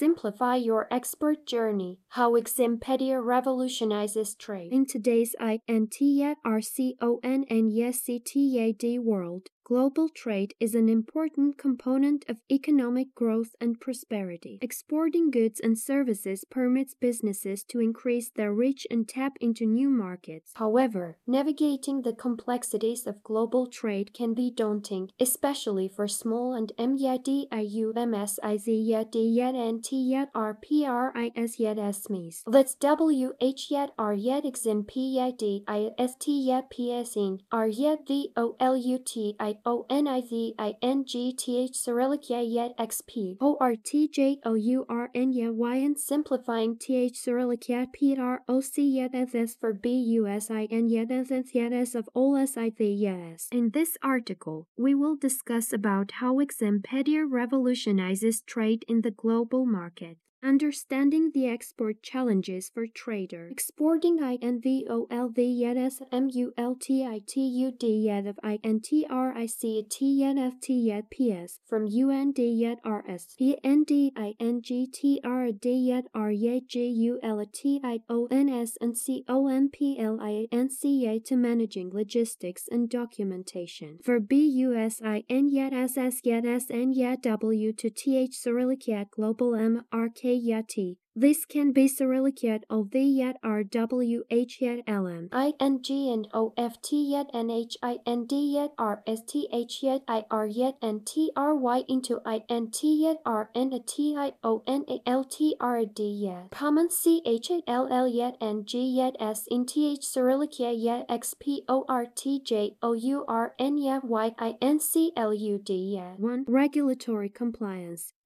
Simplify your expert journey. How Eximpedia revolutionizes trade. In today's INT RCON and world, Global trade is an important component of economic growth and prosperity. Exporting goods and services permits businesses to increase their reach and tap into new markets. However, navigating the complexities of global trade can be daunting, especially for small and MYDIUMSIZ Let's W H O N I Z I N G T H Cyrillic yet X P O R T J O U R N Y and simplifying T H Cyrillic yet P R O C yet S for B U S I N yet S S yet S of all S I V yes. In this article, we will discuss about how Eximpedia revolutionizes trade in the global market. Understanding the export challenges for trader. Exporting INVOLV yet as MULTITUD yet of INTRICT yet FT yet PS from UND yet RS PND INGTRD yet R yet GULTIONS and COMPLINCA to managing logistics and documentation. For BUSIN yet SS yet SN yet W to TH Cyrillic Global M RK yeti this can be Cyrillic yet OV yet RWH yet LM. And OFT yet NHIND yet yet yet and TRY into INT yet RN a TIONALTRD yet. Common CHALL yet and G yet S in TH Cyrillic yet yet yet YINCLUD yet. 1. Regulatory compliance. Different COUNTRI yet S sh v yet varying t r d yet r yet g u l t i o n s and c o n p l i n c yet r yet q u i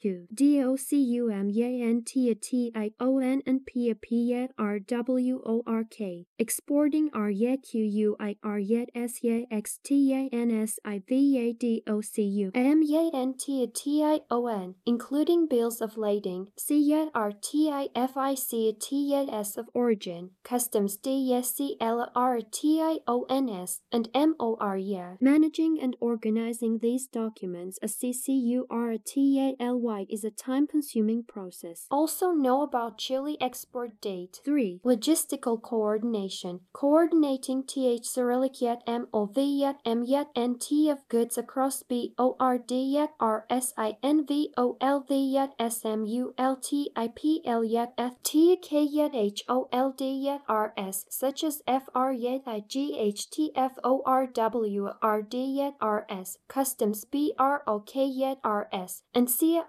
Q D O C U M Y N T A T I O N and P A P Y R W O R K. Exporting R Y Q U I R Y S Y X T Y N S I V A D O C U M Y N T A T I O N, including bills of lading, C Y R T I F I C T Y S of origin, customs D S C L R T I O N S, and M O R Y. Managing and organizing these documents, a C C U R T A L Y is a time-consuming process. Also know about Chile export date. 3. Logistical coordination. Coordinating TH Cyrillic yet MOV yet M yet NT of goods across yet RSINVOLV yet SMULTIPL yet FTK yet HOLD yet RS such as FR yet IGHTFORW RD yet RS customs BROK yet RS and CR R R I yet R S E F F I C I yet N T L Y managing T H yet N C L logistics is crucial for a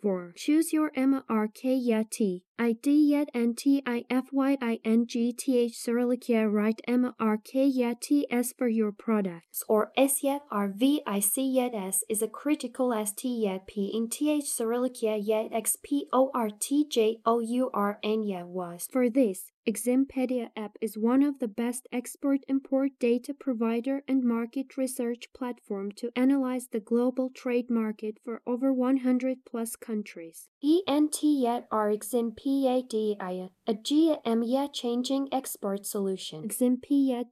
T. Choose your NT IFYINGTH Cyrillic yet right MRK yet TS for your products. Or S yet RVIC S is a critical ST P in TH Cyrillic yet yet XPORTJOURN yet was. For this, Eximpedia app is one of the best export-import data provider and market research platform to analyze the global trade market for over 100 plus countries. ENT are Eximpedia a GME changing export solution. Eximpedia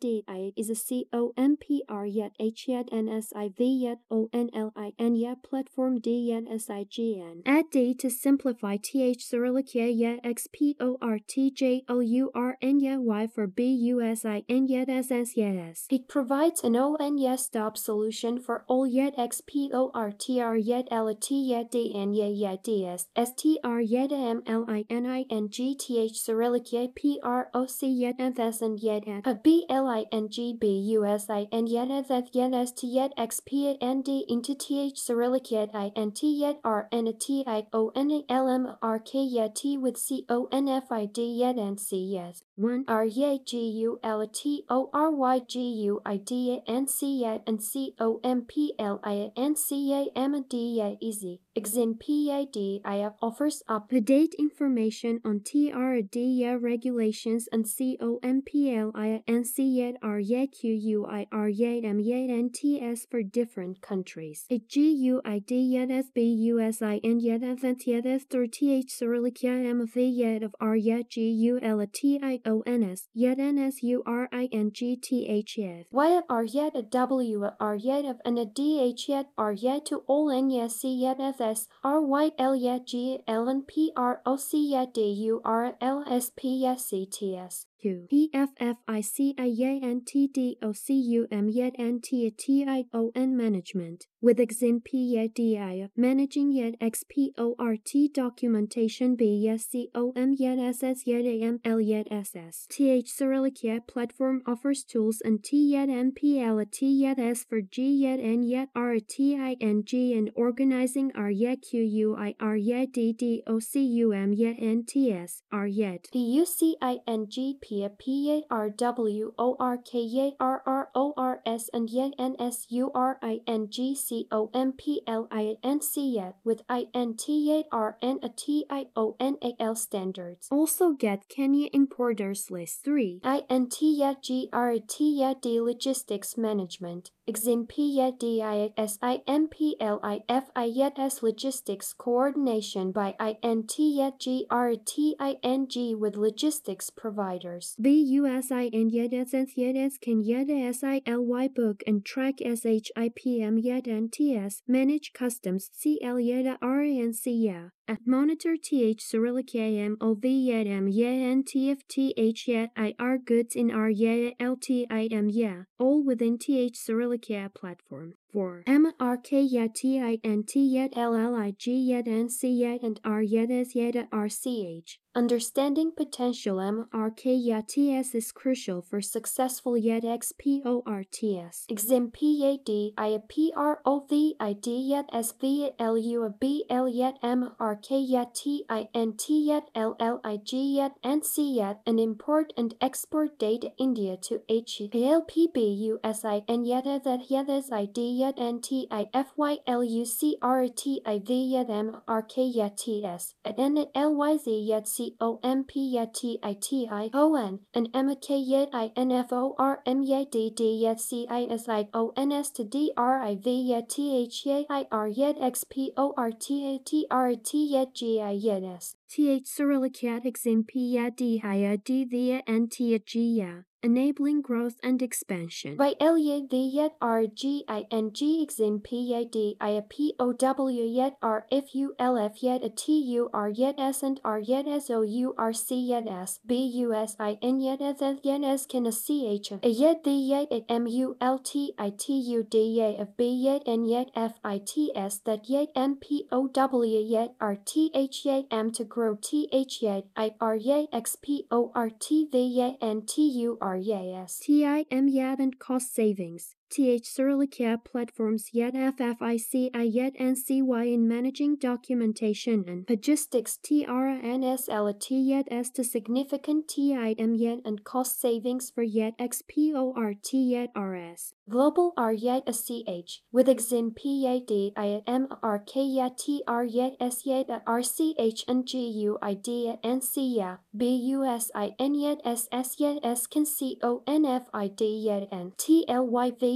is a COMPR yet H yet NSIV yet ONLIN yet platform D yet SIGN. Add D to simplify TH Cyrillic yet XPORTJOU U R N Y Y for B U S I N Y S S Y S. It provides an N Y stop solution for all yet X P O R T R yet L T yet D N Y yet D S S T R yet M L I N I N G T H Cyrillic yet P R O C yet and yet A B L I N G B U S I N yet F F yet yet X P N D into T H Cyrillic yet I yet yet T with C O N F I D yet N yes 1. R Y G U L T O R Y G U I D A N C A and C O M P L I N C A M D A easy. Exim PADIF offers up-to-date information on TRDA regulations and COMPLINCYRYQUIRYMYNTS for different countries. A GUIDYS BUSINYS through TH Cyrillica MFA of R yet GULTIONS yet NSURINGTHF. Y R yet a W R yet of and a DH yet R yet to all N yes C yet S R Y L Y G L N P R O C Y D U R L S P S C T S. Q. P. F. F. I. C. I A N. T. D. O. C. U. M. Y. N. T. T. I. O. N. Management. With Exin Managing Yet X. P. O. R. T. Documentation B. S C. O. M. Yet S. S. Yet A. M. L. Yet S. S. T. H. Cyrillic Yet Platform offers tools and T. Yet N P. L. T. For G. Yet N. Yet R. T. I. N. G. and organizing R. Yet Q. U. I. R. Yet D D O C U M Yet N T S R Yet P U C I N G P P A R W O R K A R R O R S and Y N S U R I N G C O M P L I N C Y with I N T A R N A T I O N A L standards. Also get Kenya importers list 3. I N T Y G R T Y D logistics management. Exim P Y D I S I M P L I F I Y S logistics coordination by I N T Y G R T I N G with logistics providers. B U S I N Y S N Y S can Y S I L Y book and track S H I P M Y N T S. Manage customs C L Y R A N C Y at monitor th cyrillic am ov yet m n t f t h yet i r goods in r yet l t i m yeah all within th cyrillic platform. for M R K yet T I N T yet L L I G yet N C yet and R yet S yet R C H. Understanding potential M R K yet T S is crucial for successful yet X P O R T S. Exim P A D I P R O V I D yet S V L U B L yet M R K yet T I N T yet L L I G yet N C yet and import and export data India to H A L P B U S I N yet that yet as I D yet N T I F Y L U C R T I V yet M R K yet T S at N L Y Z yet C O M P yet T I T I O N and M K yet I N F O R M yet D D yet C I S I O N S to D R I V yet T H yet I R yet X P O R T A T R T enabling growth and expansion. By LA V yet R G I N G exin P A D I A P O W yet R F U L F yet a T U R yet S and R yet S O U R C yet S B U S I N yet S S yet S can a C H a yet the yet at M U L T I T U D yet of B yet and yet F I T S that yet M P O W yet R T H yet M to grow T R yes. YAD and cost savings. TH Cyrillic platforms yet FFIC I yet NCY in managing documentation and logistics TRNSL T yet S to significant TIM yet and cost savings for yet XPOR T yet RS. Global R yet a CH with exin PAD I yet TR yet S yet RCH and GUID yet NC yet BUSIN yet SS yet S can CONFID yet N TLYV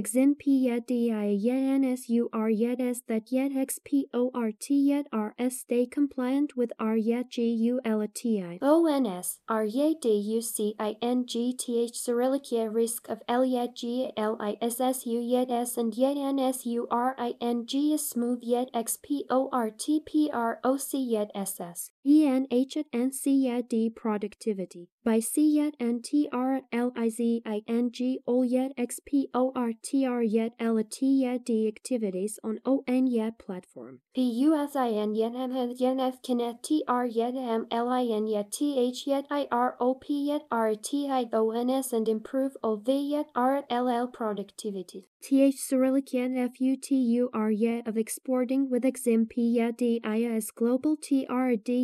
m r k y t s y x p n d i n g t h y i r r y a c h n c u s t o m y r b s y c o m p l i n c y s s u r i n c y Exin P yet D I yet N S U R yet S that yet X P O R T yet R S stay compliant with R yet G U L T I. O N S R yet D U C I N G T H Cyrillic yet risk of L yet G L I S S U yet S and yet N S U R I N G is smooth yet yet S S ENH productivity by C yet N T R L I Z I N G O yet X P O R T R yet L T yet D activities on O N yet platform. P U S I N yet M yet F kinet T R yet M L I N yet T H yet I R O P yet R T I O N S and improve O V yet R L L productivity. TH Cyrillic yet F U T U R yet of exporting with exim P yet D I S global T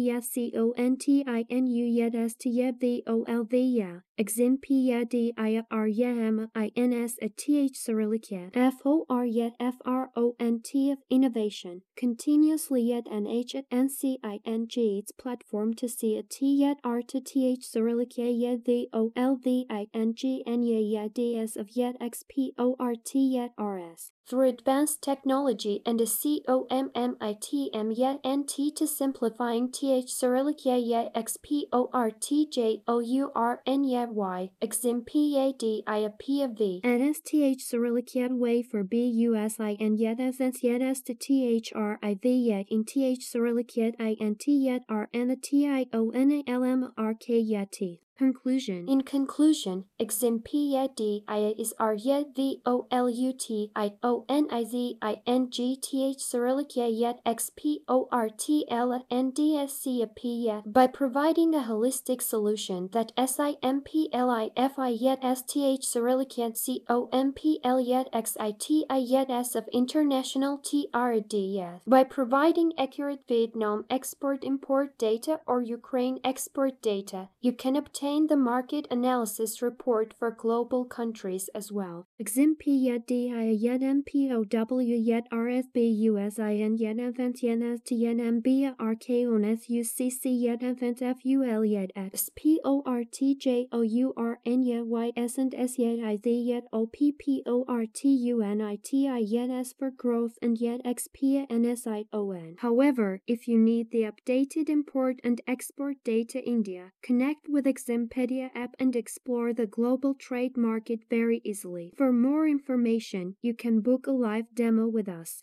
R D yet C O N T I N U yet S T yet V O L V yet exim P yet D I R yet M I N S at TH Cyrillic yet F O R yet F R O N T of innovation continuously yet N H at N C I N G its platform to see a T yet R to TH Cyrillic yet V O L V I N G N yet D S of yet X P O R T yet RS. Through advanced technology and the COMMITM yet NT to simplifying TH Cyrillic yet XPORTJOURN yet Y exim PAD IAP of V and STH Cyrillic way for BUSI and yet essence yet to THRIV yet in TH Cyrillic yet INT yet R the TIONALMRK yet. Conclusion. In conclusion, I is R yet V O L U T I O N I Z I N G T H Cyrillic yet X P O R T L N D S C A P yet by providing a holistic solution that S I M P L I F I yet S T H Cyrillic yet L yet S of international T R D yet by providing accurate Vietnam export import data or Ukraine export data, you can obtain obtain the market analysis report for global countries as well. Eximp yet DI yet MPOW yet RFB yet event yet yet event FUL yet X yet and S yet IZ yet OPPORTUNITI yet S for growth and yet XP NSION. However, if you need the updated import and export data India, connect with Exim Eximpedia app and explore the global trade market very easily. For more information, you can book a live demo with us.